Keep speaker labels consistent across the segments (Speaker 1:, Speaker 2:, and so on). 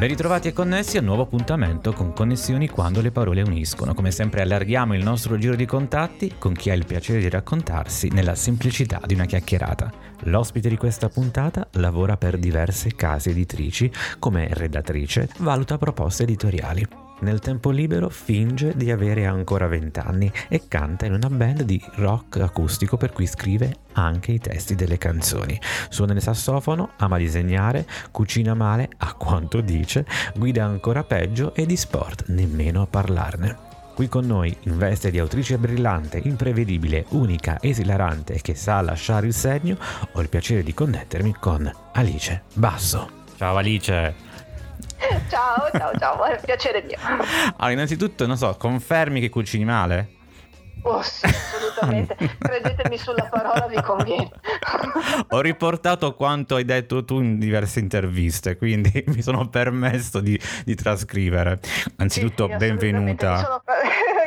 Speaker 1: Ben ritrovati e connessi a un nuovo appuntamento con Connessioni quando le parole uniscono. Come sempre allarghiamo il nostro giro di contatti con chi ha il piacere di raccontarsi nella semplicità di una chiacchierata. L'ospite di questa puntata lavora per diverse case editrici, come redattrice, valuta proposte editoriali. Nel tempo libero finge di avere ancora 20 anni e canta in una band di rock acustico per cui scrive anche i testi delle canzoni. Suona il sassofono, ama disegnare, cucina male, a quanto dice, guida ancora peggio e di sport nemmeno a parlarne. Qui con noi, in veste di autrice brillante, imprevedibile, unica, esilarante che sa lasciare il segno, ho il piacere di connettermi con Alice Basso. Ciao Alice!
Speaker 2: Ciao, ciao, ciao, è un piacere mio.
Speaker 1: Allora, innanzitutto, non so, confermi che cucini male?
Speaker 2: Oh sì, assolutamente. Credetemi sulla parola, vi conviene.
Speaker 1: Ho riportato quanto hai detto tu in diverse interviste, quindi mi sono permesso di, di trascrivere. Anzitutto, sì, sì, benvenuta.
Speaker 2: Sono...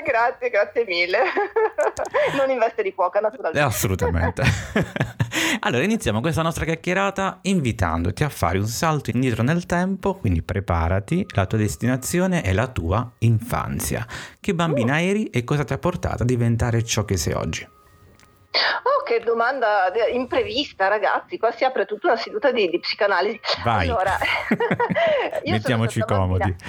Speaker 2: grazie, grazie mille. non in veste di cuoca, naturalmente.
Speaker 1: Assolutamente. allora, iniziamo questa nostra chiacchierata invitandoti a fare un salto indietro nel tempo, quindi preparati, la tua destinazione è la tua infanzia. Che bambina uh. eri e cosa ti ha portato a diventare ciò che sei oggi?
Speaker 2: Oh, che domanda imprevista, ragazzi. Qua si apre tutta una seduta di, di psicanalisi.
Speaker 1: Vai. Allora, mettiamoci comodi.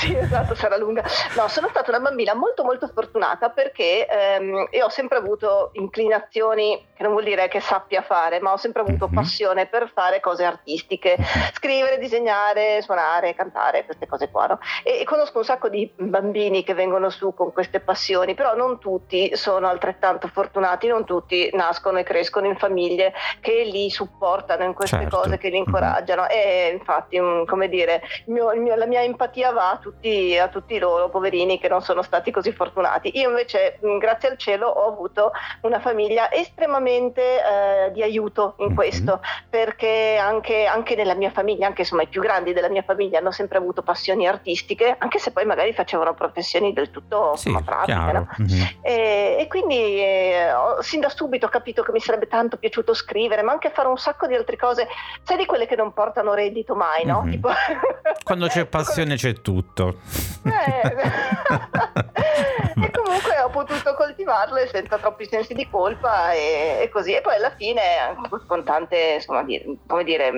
Speaker 2: sì, esatto, sarà lunga. No, sono stata una bambina molto, molto fortunata perché ehm, io ho sempre avuto inclinazioni, che non vuol dire che sappia fare, ma ho sempre avuto mm-hmm. passione per fare cose artistiche, scrivere, disegnare, suonare, cantare, queste cose qua. No? E, e conosco un sacco di bambini che vengono su con queste passioni, però non tutti sono altrettanto fortunati, non tutti tutti nascono e crescono in famiglie che li supportano in queste certo. cose, che li incoraggiano e infatti mm, come dire il mio, il mio, la mia empatia va a tutti, a tutti, loro poverini che non sono stati così fortunati. Io invece mm, grazie al cielo ho avuto una famiglia estremamente eh, di aiuto in mhm. questo perché anche, anche, nella mia famiglia, anche insomma i più grandi della mia famiglia hanno sempre avuto passioni artistiche anche se poi magari facevano professioni del tutto
Speaker 1: sì,
Speaker 2: pratiche no? mm-hmm. e, e, quindi eh, sin da subito ho capito che mi sarebbe tanto piaciuto scrivere, ma anche fare un sacco di altre cose, sai di quelle che non portano reddito mai, no? Mm-hmm. Tipo...
Speaker 1: Quando c'è passione c'è tutto.
Speaker 2: Eh... e comunque ho potuto coltivarle senza troppi sensi di colpa e, e così. E poi alla fine, con tante, insomma, come dire,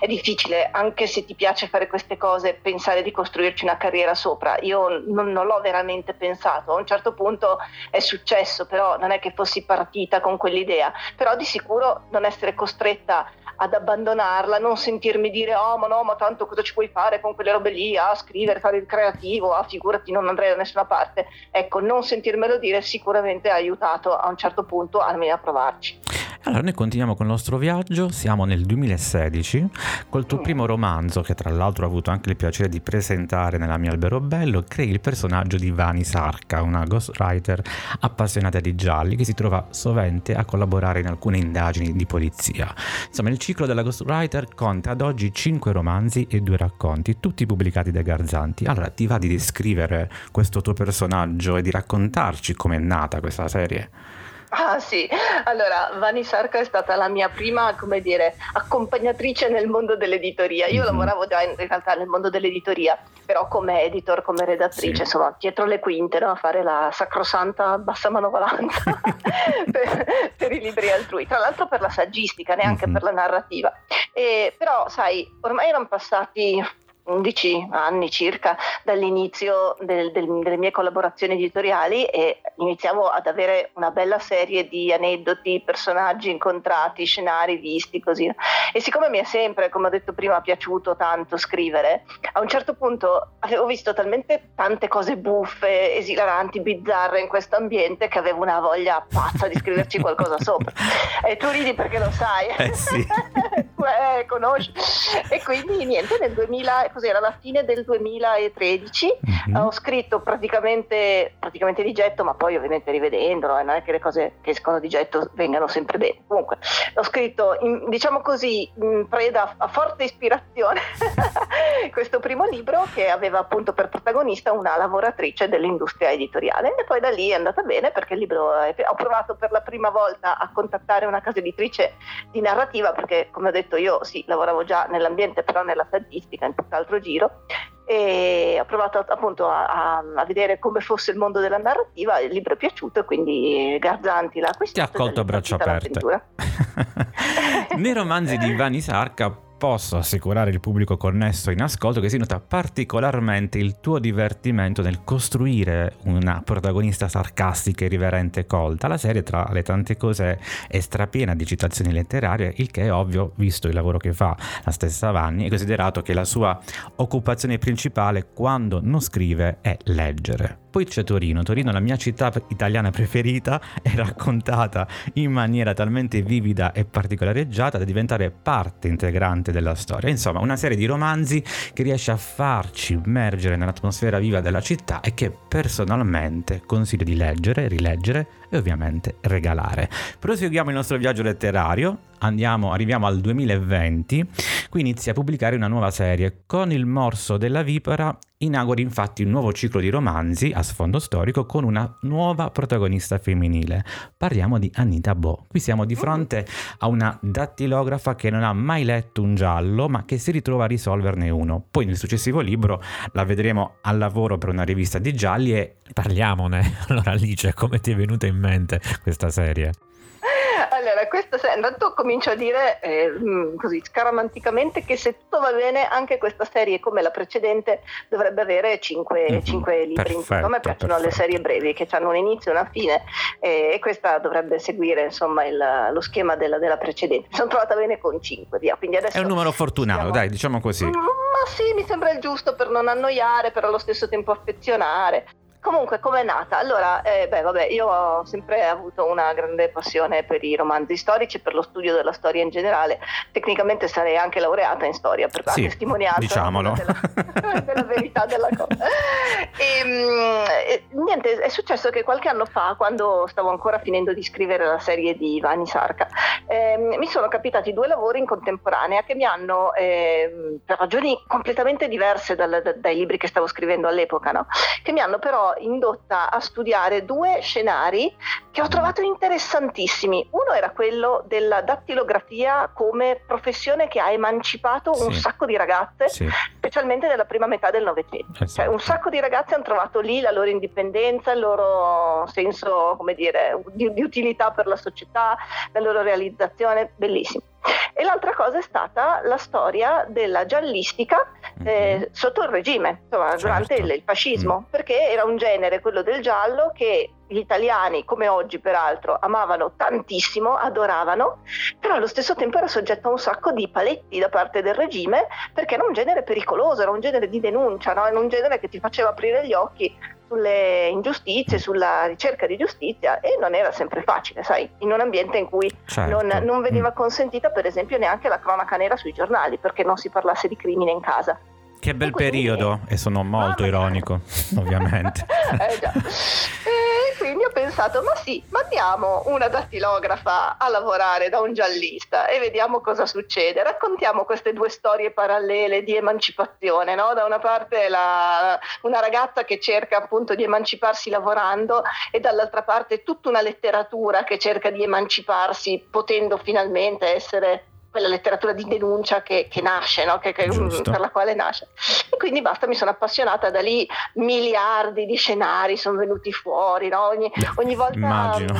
Speaker 2: è difficile, anche se ti piace fare queste cose, pensare di costruirci una carriera sopra. Io non, non l'ho veramente pensato. A un certo punto è successo, però non è che fossi partita con quell'idea, però di sicuro non essere costretta ad abbandonarla, non sentirmi dire oh ma no, ma tanto cosa ci puoi fare con quelle robe lì, a scrivere, fare il creativo, ah figurati non andrei da nessuna parte. Ecco, non sentirmelo dire sicuramente ha aiutato a un certo punto almeno a provarci.
Speaker 1: Allora, noi continuiamo con il nostro viaggio, siamo nel 2016, col tuo mm. primo romanzo, che tra l'altro ho avuto anche il piacere di presentare nella mia Albero Bello, crei il personaggio di Vani Sarka, una ghostwriter appassionata di gialli che si trova sovente a collaborare in alcune indagini di polizia. Insomma, il ciclo della ghostwriter conta ad oggi 5 romanzi e 2 racconti, tutti pubblicati da Garzanti. Allora, ti va di descrivere questo tuo personaggio e di raccontarci com'è nata questa serie?
Speaker 2: Ah sì, allora Vani Sarka è stata la mia prima, come dire, accompagnatrice nel mondo dell'editoria. Io mm-hmm. lavoravo già in realtà nel mondo dell'editoria, però come editor, come redattrice, sì. insomma, dietro le quinte, no? a fare la sacrosanta bassa manovalanza per, per, i libri altrui. Tra l'altro per la saggistica, neanche mm-hmm. per la narrativa. E, però, sai, ormai erano passati 11 anni circa dall'inizio del, del, delle mie collaborazioni editoriali e iniziamo ad avere una bella serie di aneddoti, personaggi incontrati, scenari visti così. E siccome mi è sempre, come ho detto prima, piaciuto tanto scrivere, a un certo punto avevo visto talmente tante cose buffe, esilaranti, bizzarre in questo ambiente che avevo una voglia pazza di scriverci qualcosa sopra. E tu ridi perché lo sai.
Speaker 1: Eh sì.
Speaker 2: eh, conosci. E quindi niente, nel 2000, cos'era, la fine del 2013 mm-hmm. ho scritto praticamente, praticamente di getto, ma poi ovviamente rivedendolo, eh, non è che le cose che escono di getto vengano sempre bene. Comunque, ho scritto, in, diciamo così, in preda a forte ispirazione, questo primo libro che aveva appunto per protagonista una lavoratrice dell'industria editoriale e poi da lì è andata bene perché il libro, è, ho provato per la prima volta a contattare una casa editrice di narrativa perché come ho detto io sì, lavoravo già nell'ambiente però nella saggistica, in tutt'altro giro e ho provato appunto a, a, vedere come fosse il mondo della narrativa, il libro è piaciuto quindi Garzanti l'ha acquistato.
Speaker 1: Ti ha accolto a braccia aperte. Nei romanzi di Ivani Sarka posso assicurare il pubblico connesso in ascolto che si nota particolarmente il tuo divertimento nel costruire una protagonista sarcastica, e colta. La serie, tra le tante cose, è strapiena di citazioni letterarie, il che è ovvio, visto il lavoro che fa la stessa Vanni, è considerato che la sua occupazione principale quando non scrive è leggere. Poi c'è Torino, Torino la mia città italiana preferita, è raccontata in maniera talmente vivida e particolareggiata da diventare parte integrante della storia. Insomma, una serie di romanzi che riesce a farci immergere nell'atmosfera viva della città e che personalmente consiglio di leggere, rileggere e ovviamente regalare. Proseguiamo il nostro viaggio letterario, andiamo, arriviamo al 2020, qui inizia a pubblicare una nuova serie. Con il morso della vipera inaugura infatti un nuovo ciclo di romanzi a sfondo storico con una nuova protagonista femminile. Parliamo di Anita Bo. Qui siamo di fronte a una dattilografa che non ha mai letto un giallo ma che si ritrova a risolverne uno. Poi nel successivo libro la vedremo al lavoro per una rivista di gialli e parliamone. Allora Alice, come ti è venuta in mente questa serie?
Speaker 2: Allora, questa sera intanto comincio a dire eh, mm, così scaramanticamente che se tutto va bene, anche questa serie, come la precedente, dovrebbe avere 5, mm-hmm. 5 libri. Perfetto, a me piacciono perfetto. le serie brevi che hanno un inizio e una fine, eh, e questa dovrebbe seguire insomma il, lo schema della, della, precedente. Mi sono trovata bene con 5, via. Quindi adesso
Speaker 1: È un numero fortunato, siamo... dai, diciamo così. Mm,
Speaker 2: ma sì, mi sembra il giusto per non annoiare, per allo stesso tempo affezionare. Comunque, com'è nata? Allora, eh, beh, vabbè, io ho sempre avuto una grande passione per i romanzi storici, per lo studio della storia in generale. Tecnicamente sarei anche laureata in storia, per la
Speaker 1: sì,
Speaker 2: testimonianza
Speaker 1: diciamolo.
Speaker 2: Della, della, verità della cosa. E, mm, e, niente, è successo che qualche anno fa, quando stavo ancora finendo di scrivere la serie di Ivani Sarka, eh, mi sono capitati due lavori in contemporanea che mi hanno, eh, per ragioni completamente diverse dal, da, dai libri che stavo scrivendo all'epoca, no? che mi hanno però indotta a studiare due scenari che ho trovato interessantissimi. Uno era quello della dattilografia come professione che ha emancipato sì. un sacco di ragazze, sì. specialmente nella prima metà del Novecento. Esatto. Cioè, un sacco di ragazze hanno trovato lì la loro indipendenza, il loro senso, come dire, di, di utilità per la società, la loro realizzazione, bellissimo. E l'altra cosa è stata la storia della giallistica eh, mm-hmm. sotto il regime, insomma, certo. durante il, il fascismo, mm. perché era un genere, quello del giallo, che gli italiani, come oggi peraltro, amavano tantissimo, adoravano, però allo stesso tempo era soggetto a un sacco di paletti da parte del regime perché era un genere pericoloso, era un genere di denuncia, no? era un genere che ti faceva aprire gli occhi sulle ingiustizie, sulla ricerca di giustizia e non era sempre facile, sai, in un ambiente in cui certo. non, non, veniva mm. consentita per esempio neanche la cronaca nera sui giornali perché non si parlasse di crimine in casa.
Speaker 1: Che bel quindi, periodo e sono molto ah, ironico, ovviamente.
Speaker 2: eh già. E quindi ho pensato, ma sì, mandiamo una dattilografa a lavorare da un giallista e vediamo cosa succede. Raccontiamo queste due storie parallele di emancipazione, no? Da una parte la, una ragazza che cerca appunto di emanciparsi lavorando e dall'altra parte tutta una letteratura che cerca di emanciparsi potendo finalmente essere quella letteratura di denuncia che, che nasce, no? che, che, per la quale nasce. E quindi basta, mi sono appassionata da lì, miliardi di scenari sono venuti fuori, no? ogni, ogni volta...
Speaker 1: Immagino.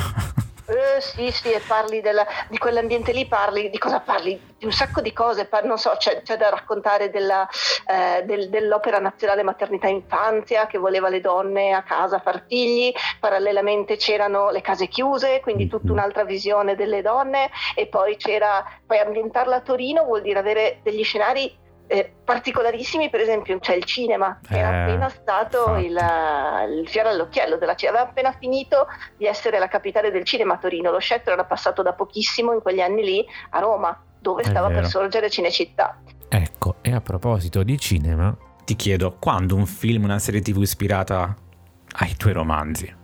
Speaker 2: Eh, sì, sì, e parli della, di quell'ambiente lì, parli di cosa parli? Di un sacco di cose, par- non so, c'è, c'è da raccontare della, eh, del, dell'Opera Nazionale Maternità e Infanzia che voleva le donne a casa far figli, parallelamente c'erano le case chiuse, quindi tutta mm-hmm. un'altra visione delle donne e poi c'era, poi ambientarla a Torino vuol dire avere degli scenari eh, particolarissimi, per esempio c'è il cinema, che eh, era appena stato il, il, fiore all'occhiello della cinema, aveva appena finito di essere la capitale del cinema a Torino, lo scettro era passato da pochissimo in quegli anni lì a Roma dove stava per sorgere Cinecittà.
Speaker 1: Ecco, e a proposito di cinema, ti chiedo, quando un film, una serie tv ispirata ai tuoi romanzi?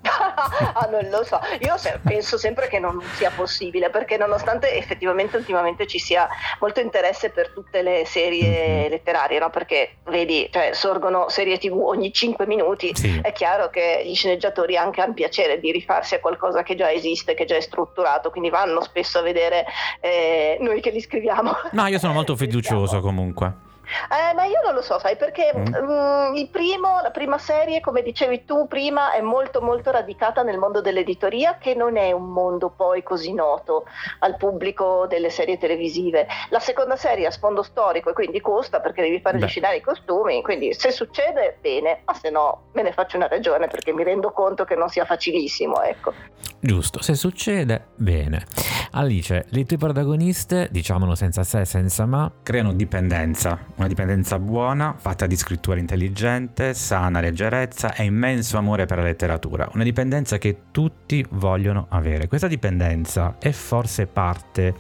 Speaker 2: Ah, non lo so, io penso sempre che non sia possibile perché nonostante effettivamente ultimamente ci sia molto interesse per tutte le serie mm-hmm. letterarie, no? perché vedi, cioè, sorgono serie tv ogni 5 minuti, sì. è chiaro che gli sceneggiatori anche hanno piacere di rifarsi a qualcosa che già esiste, che già è strutturato, quindi vanno spesso a vedere eh, noi che li scriviamo.
Speaker 1: No, io sono molto fiducioso comunque.
Speaker 2: Eh, ma io non lo so, sai, perché mm. mh, mm, il primo, la prima serie, come dicevi tu prima, è molto molto radicata nel mondo dell'editoria, che non è un mondo poi così noto al pubblico delle serie televisive. La seconda serie ha sfondo storico e quindi costa perché devi fare Beh. i costumi, quindi se succede bene, ma se no me ne faccio una ragione perché mi rendo conto che non sia facilissimo, ecco.
Speaker 1: Giusto, se succede, bene. Alice, le tue protagoniste, diciamolo senza se e senza ma, creano dipendenza una dipendenza buona, fatta di scrittura intelligente, sana leggerezza e immenso amore per la letteratura. Una dipendenza che tutti vogliono avere. Questa dipendenza è forse parte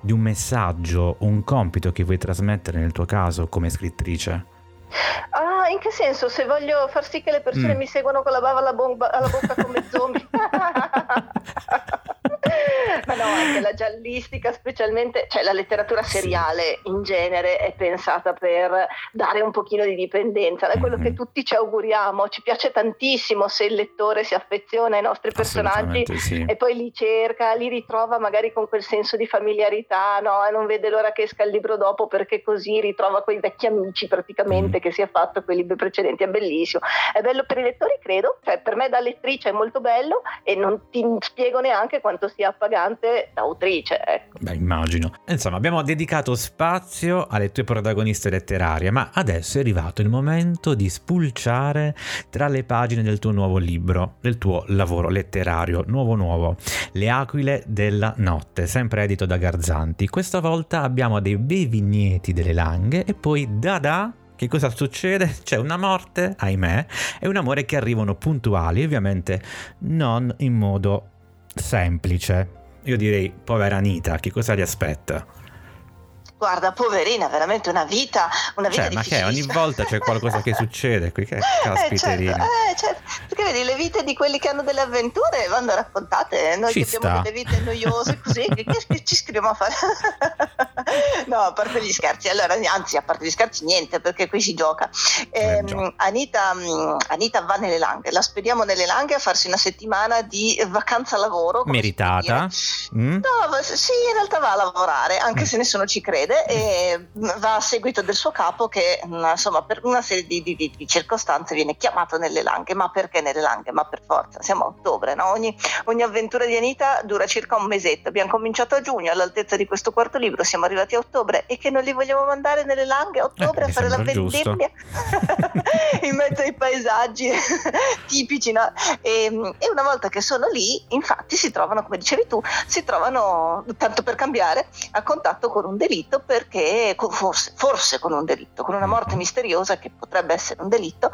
Speaker 1: di un messaggio, un compito che vuoi trasmettere nel tuo caso come scrittrice?
Speaker 2: Ah, in che senso? Se voglio far sì che le persone mm. mi seguano con la bava alla, bomba, alla bocca come zombie. Ma no, anche la giallistica, specialmente, cioè la letteratura seriale in genere è pensata per dare un pochino di dipendenza, è quello mm-hmm. che tutti ci auguriamo, ci piace tantissimo se il lettore si affeziona ai nostri personaggi sì. e poi li cerca, li ritrova magari con quel senso di familiarità, no? E non vede l'ora che esca il libro dopo perché così ritrova quei vecchi amici praticamente mm. che si è fatto quei libri precedenti, è bellissimo. È bello per i lettori, credo, cioè per me da lettrice è molto bello e non ti spiego neanche quanto sia appagante da autrice. Ecco.
Speaker 1: Beh, immagino. Insomma, abbiamo dedicato spazio alle tue protagoniste letterarie, ma adesso è arrivato il momento di spulciare tra le pagine del tuo nuovo libro, del tuo lavoro letterario, nuovo nuovo, Le aquile della notte, sempre edito da Garzanti. Questa volta abbiamo dei bei vigneti delle langhe e poi da da che cosa succede? C'è una morte, ahimè, e un amore che arrivano puntuali, ovviamente non in modo semplice. Io direi, povera Anita, che cosa ti aspetta?
Speaker 2: Guarda, poverina, veramente una vita, una vita
Speaker 1: cioè, ma che ogni volta c'è qualcosa che succede qui, che caspiterina.
Speaker 2: Eh, certo, eh, certo, perché vedi, le vite di quelli che hanno delle avventure vanno raccontate, noi
Speaker 1: ci
Speaker 2: che abbiamo delle vite noiose così, che, che ci scriviamo a fare? no, a parte gli scherzi, allora, anzi, a parte gli scherzi niente, perché qui si gioca. Eh, Anita, mm, Anita, va nelle langhe, la spediamo nelle langhe a farsi una settimana di vacanza lavoro.
Speaker 1: Meritata?
Speaker 2: Mm? No, sì, in realtà va a lavorare, anche mm. se nessuno ci crede succede e va a seguito del suo capo che insomma per una serie di, di, di circostanze viene chiamato nelle langhe. Ma perché nelle langhe? ma per forza. Siamo a ottobre no? ogni, ogni, avventura di Anita dura circa un mesetto. Abbiamo cominciato a giugno all'altezza di questo quarto libro. Siamo arrivati a ottobre. E che non li vogliamo mandare nelle langhe? A ottobre eh, a fare la vendemmia? In mezzo ai paesaggi tipici no? e, e una volta che sono lì infatti si trovano come dicevi tu si trovano tanto per cambiare a contatto con un delitto perché forse, forse con un delitto, con una morte misteriosa che potrebbe essere un delitto,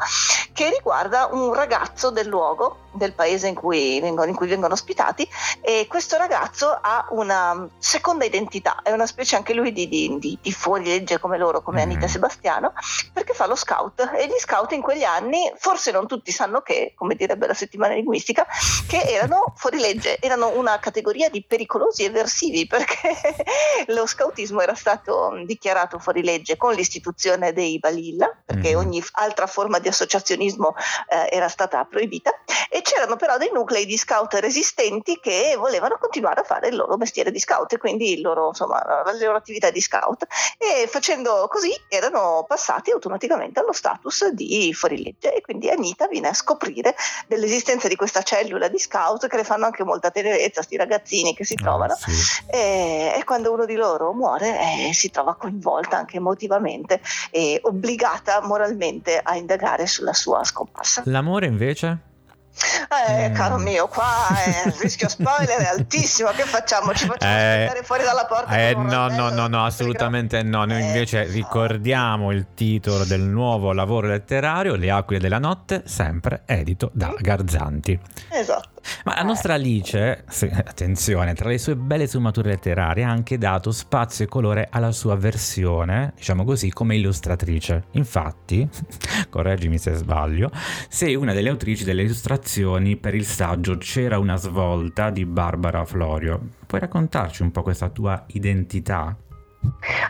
Speaker 2: che riguarda un ragazzo del luogo, del paese in cui vengono, in cui vengono ospitati e questo ragazzo ha una seconda identità, è una specie anche lui di, di, di, di fuorilegge come loro, come Anita e. Sebastiano, perché fa lo scout e gli scout in quegli anni, forse non tutti sanno che, come direbbe la settimana linguistica, che erano fuorilegge, erano una categoria di pericolosi eversivi perché lo scoutismo era stato dichiarato fuori legge con l'istituzione dei Balilla, perché mm-hmm. ogni altra forma di associazionismo eh, era stata proibita, e c'erano però dei nuclei di scout resistenti che volevano continuare a fare il loro mestiere di scout e quindi loro, insomma, la loro attività di scout e facendo così erano passati automaticamente allo status di fuorilegge e quindi Anita viene a scoprire dell'esistenza di questa cellula di scout che le fanno anche molta tenerezza, questi ragazzini che si ah, trovano sì. e, e, quando uno di loro muore eh, si trova coinvolta anche emotivamente e obbligata moralmente a indagare sulla sua scomparsa.
Speaker 1: L'amore invece?
Speaker 2: Eh, mm. caro mio, qua il rischio spoiler è altissimo. Che facciamo? Ci facciamo eh, fuori dalla porta?
Speaker 1: Eh, no, no, no, no, assolutamente no. Noi eh, invece ricordiamo il titolo del nuovo lavoro letterario, Le aquile della notte, sempre edito da mm. Garzanti.
Speaker 2: Esatto.
Speaker 1: Ma la nostra Alice, se, attenzione, tra le sue belle sfumature letterarie ha anche dato spazio e colore alla sua versione, diciamo così, come illustratrice. Infatti, correggimi se sbaglio, sei una delle autrici delle illustrazioni per il saggio C'era una svolta di Barbara Florio. Puoi raccontarci un po' questa tua identità?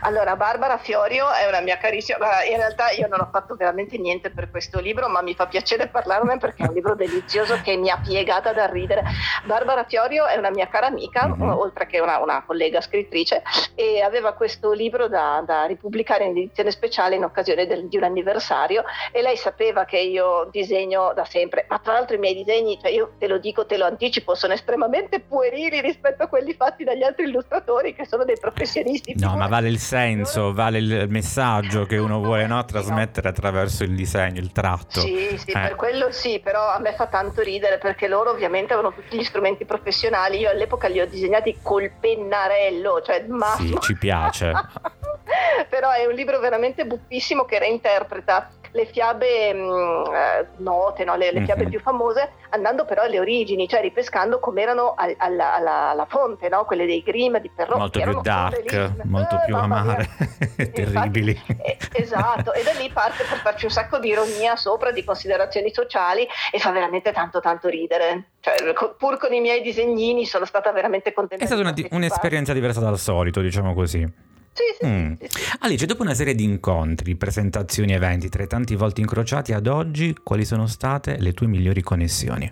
Speaker 2: Allora, Barbara Fiorio è una mia carissima. In realtà io non ho fatto veramente niente per questo libro, ma mi fa piacere parlarne perché è un libro delizioso che mi ha piegata da ridere. Barbara Fiorio è una mia cara amica, mm-hmm. oltre che una, una, collega scrittrice, e aveva questo libro da, da ripubblicare in edizione speciale in occasione del, di un anniversario. E lei sapeva che io disegno da sempre, ma tra l'altro i miei disegni, cioè io te lo dico, te lo anticipo, sono estremamente puerili rispetto a quelli fatti dagli altri illustratori che sono dei professionisti.
Speaker 1: No, ma vale il senso, vale il messaggio che uno vuole no, trasmettere attraverso il disegno, il tratto.
Speaker 2: Sì, sì, eh. per quello sì, però a me fa tanto ridere perché loro ovviamente avevano tutti gli strumenti professionali, io all'epoca li ho disegnati col pennarello, cioè
Speaker 1: ma... Sì, ci piace.
Speaker 2: però è un libro veramente buffissimo che reinterpreta le fiabe mh, mm, eh, note, no? le, le, fiabe mm-hmm. più famose, andando però alle origini, cioè ripescando come erano al, alla, alla, alla, fonte, no? quelle dei Grimm, di Perrault.
Speaker 1: Molto più dark, molto eh, più amare, terribili.
Speaker 2: Eh, esatto, e da lì parte per farci un sacco di ironia sopra, di considerazioni sociali e fa veramente tanto tanto ridere. Cioè, pur con i miei disegnini sono stata veramente contenta.
Speaker 1: È stata una, un'esperienza diversa dal solito, diciamo così.
Speaker 2: Sì, sì, mm. sì,
Speaker 1: Alice, dopo una serie di incontri, presentazioni, eventi, tra i tanti volti incrociati ad oggi, quali sono state le tue migliori connessioni?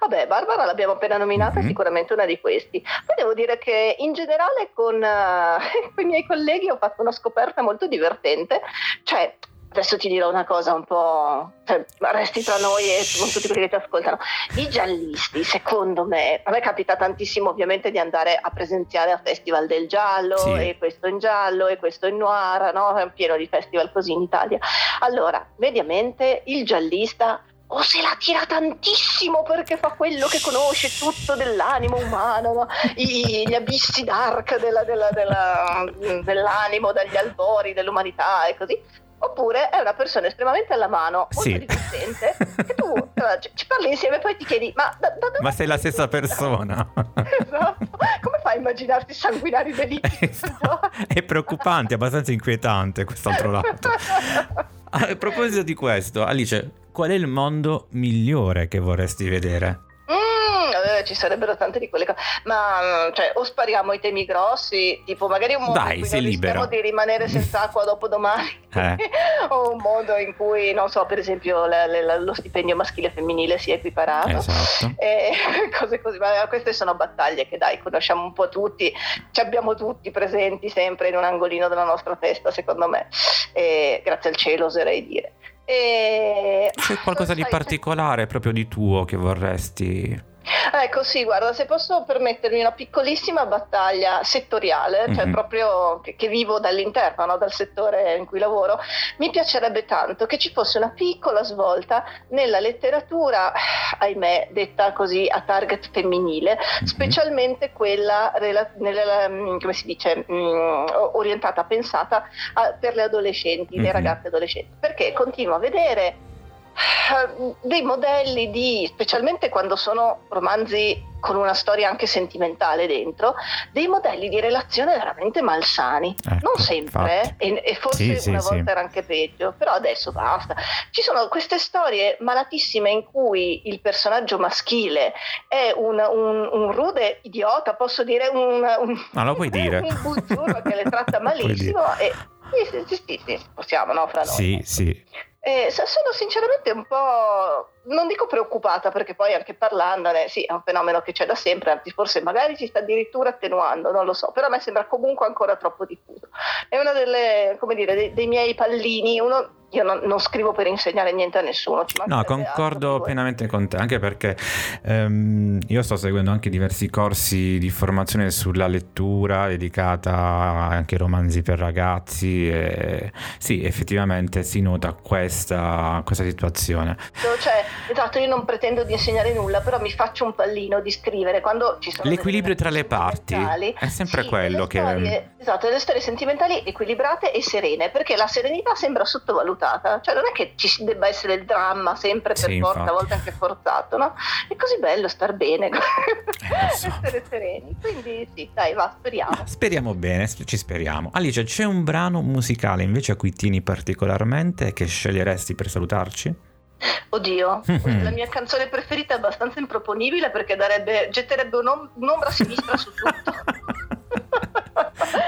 Speaker 2: Vabbè, Barbara l'abbiamo appena nominata, mm-hmm. sicuramente una di questi. Poi devo dire che in generale con, uh, con i miei colleghi ho fatto una scoperta molto divertente, cioè adesso ti dirò una cosa un po', cioè, resti tra noi e con tutti quelli che ti ascoltano. I giallisti, secondo me, a me capita tantissimo ovviamente di andare a presenziare a Festival del Giallo sì. e questo in giallo e questo in noir, no? È pieno di festival così in Italia. Allora, mediamente il giallista o se la tira tantissimo perché fa quello che conosce tutto dell'animo umano, no? I, gli abissi dark della, della, della, dell'animo, dagli albori dell'umanità e così oppure è una persona estremamente alla mano, molto sì. divertente, che tu allora, ci parli insieme e poi ti chiedi, ma da, da
Speaker 1: Ma sei la stessa persona.
Speaker 2: esatto. Come fai a immaginarti sanguinari delitti?
Speaker 1: Esatto. è preoccupante, abbastanza inquietante quest'altro lato. A proposito di questo, Alice, qual è il mondo migliore che vorresti vedere?
Speaker 2: Eh, ci sarebbero tante di quelle cose, ma mm, cioè, o spariamo i temi grossi, tipo magari un mondo
Speaker 1: Dai,
Speaker 2: in cui
Speaker 1: libero.
Speaker 2: di rimanere senza acqua dopo domani,
Speaker 1: eh.
Speaker 2: o un mondo in cui, non so, per esempio la, la, lo stipendio maschile e femminile sia equiparato,
Speaker 1: esatto.
Speaker 2: e cose così, ma queste sono battaglie che dai, conosciamo un po' tutti, ci abbiamo tutti presenti sempre in un angolino della nostra testa, secondo me, e, grazie al cielo oserei dire.
Speaker 1: E... C'è qualcosa di particolare proprio di tuo che vorresti
Speaker 2: Ecco, sì, guarda, se posso permettermi una piccolissima battaglia settoriale, mm-hmm. cioè mhm. proprio che, che, vivo dall'interno, no? dal settore in cui lavoro, mi piacerebbe tanto che ci fosse una piccola svolta nella letteratura, ahimè, detta così a target femminile, mm-hmm. specialmente quella rela- nella, mm, come si dice, mh, mm, orientata, pensata a, per le adolescenti, mm-hmm. le ragazze adolescenti, perché continuo a vedere dei modelli di, specialmente quando sono romanzi con una storia anche sentimentale dentro, dei modelli di relazione veramente malsani. Ecco, non sempre, eh, e, forse sì, una sì, volta sì. era anche peggio, però adesso basta. Ci sono queste storie malatissime in cui il personaggio maschile è un, un, un rude idiota, posso dire un, un,
Speaker 1: no, lo puoi dire.
Speaker 2: un buzzurro che le tratta malissimo e sì, sì, sì, sì, possiamo, no, fra noi.
Speaker 1: Sì, sì.
Speaker 2: Eh, sono sinceramente un po', non dico preoccupata perché poi anche parlandone, sì, è un fenomeno che c'è da sempre, anzi forse magari si sta addirittura attenuando, non lo so, però a me sembra comunque ancora troppo diffuso. È uno delle, come dire, dei, dei miei pallini, uno io non, non, scrivo per insegnare niente a nessuno.
Speaker 1: No, concordo pienamente con te, anche perché ehm, io sto seguendo anche diversi corsi di formazione sulla lettura dedicata anche ai romanzi per ragazzi e sì, effettivamente si nota questa, questa situazione.
Speaker 2: Cioè, Esatto, io non pretendo di insegnare nulla, però mi faccio un pallino di scrivere quando ci sono
Speaker 1: L'equilibrio tra le parti è sempre
Speaker 2: sì,
Speaker 1: quello che...
Speaker 2: Storie, esatto, delle storie sentimentali equilibrate e serene, perché la serenità sembra sottovalutata, cioè non è che ci debba essere il dramma sempre per
Speaker 1: Sì,
Speaker 2: forza,
Speaker 1: infatti.
Speaker 2: a volte anche forzato, no? È così bello star bene,
Speaker 1: Eh, so.
Speaker 2: essere sereni, quindi sì, dai, va, speriamo.
Speaker 1: Speriamo bene, ci speriamo. Alice, c'è un brano musicale invece a cui tieni particolarmente che sceglieresti per salutarci?
Speaker 2: Oddio,
Speaker 1: Mhm.
Speaker 2: la mia canzone preferita è abbastanza improponibile perché darebbe, getterebbe un'om- un'ombra sinistra su tutto.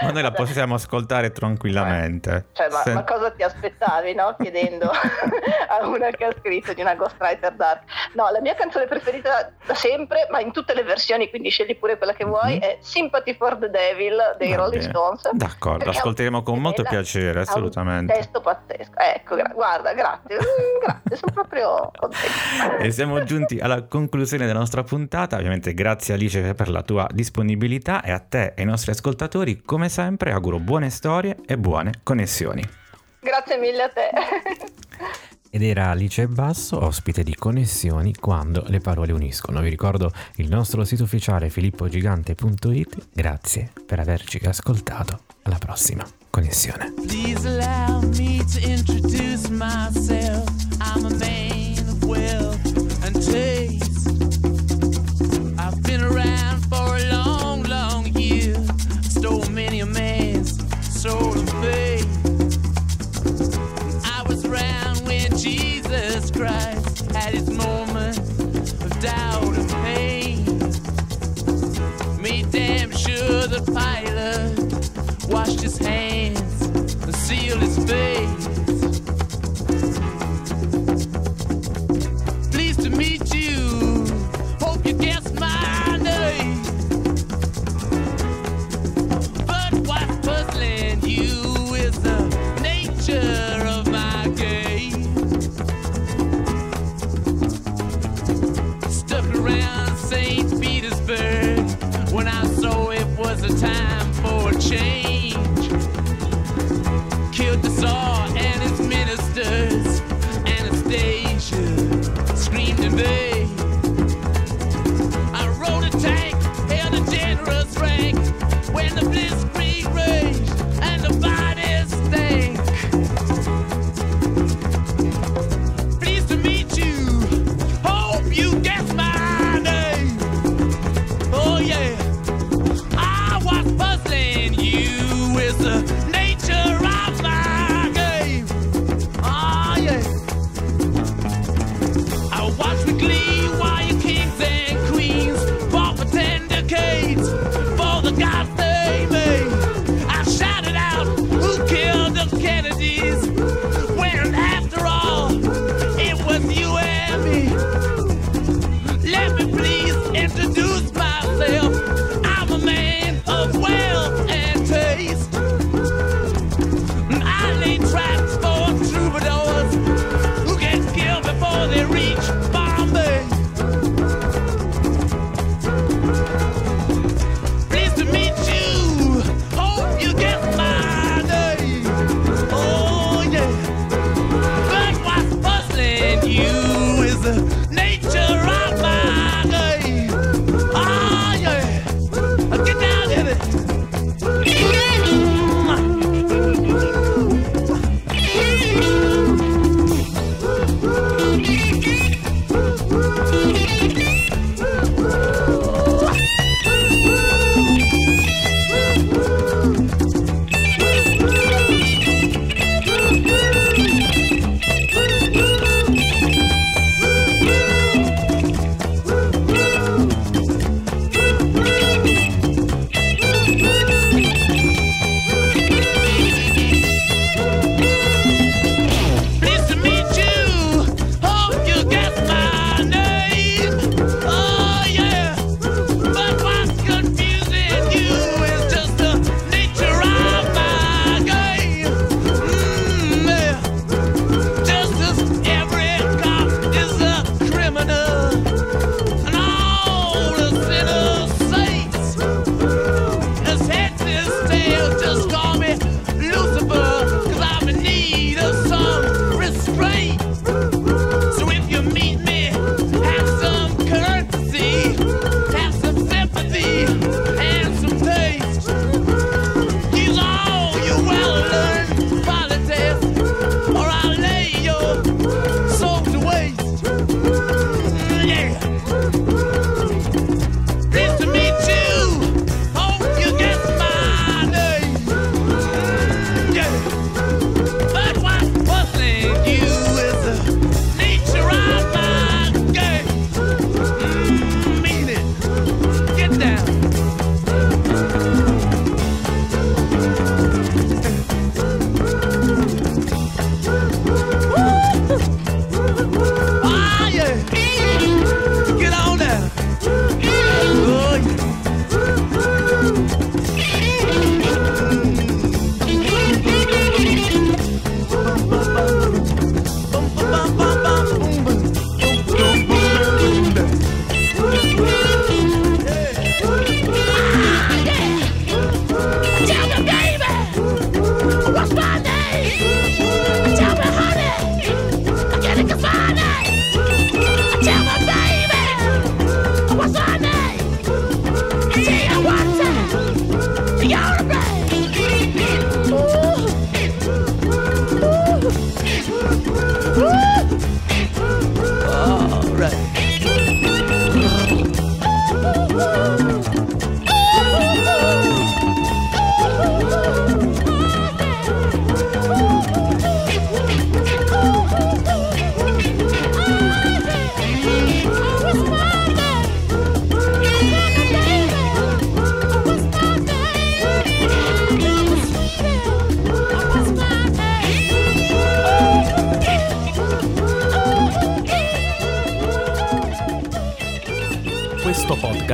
Speaker 1: Ma noi la possiamo ascoltare tranquillamente.
Speaker 2: Cioè, ma,
Speaker 1: Se-
Speaker 2: ma cosa ti aspettavi, no? Chiedendo a una che ha scritto di una ghostwriter dark. No, la mia canzone preferita da sempre, ma in tutte le versioni, quindi scegli pure quella che vuoi,
Speaker 1: Mhm.
Speaker 2: è Sympathy for the Devil dei
Speaker 1: Va
Speaker 2: Rolling. Stones.
Speaker 1: D'accordo, ascolteremo con molto piacere,
Speaker 2: ha un
Speaker 1: assolutamente.
Speaker 2: testo pazzesco. Ecco, guarda, grazie, mm, grazie, sono proprio contenta.
Speaker 1: E siamo giunti alla conclusione della nostra puntata. Ovviamente grazie Alice per la tua disponibilità e a te e ai nostri ascoltatori, come sempre, auguro buone storie e buone connessioni.
Speaker 2: Grazie mille a te.
Speaker 3: Ed era Alice Basso, ospite di Connessioni quando le parole uniscono. Vi ricordo il nostro sito ufficiale filippogigante.it. Grazie per averci ascoltato. Alla prossima connessione.
Speaker 4: Please allow me to introduce myself. I'm a man of wealth and was around when Jesus Christ had his moment of doubt and pain. Made damn sure the pilot washed his hands and sealed his face.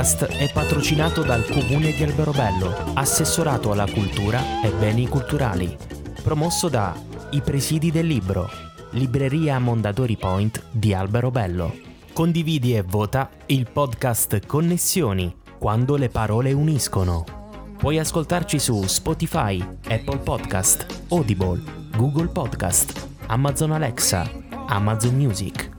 Speaker 3: Podcast è patrocinato dal Comune di Alberobello, assessorato alla cultura e beni culturali, promosso da I Presidi del Libro, Libreria Mondadori Point di Alberobello. Condividi e vota il podcast Connessioni, quando le parole uniscono. Puoi ascoltarci su Spotify, Apple Podcast, Audible, Google Podcast, Amazon Alexa, Amazon Music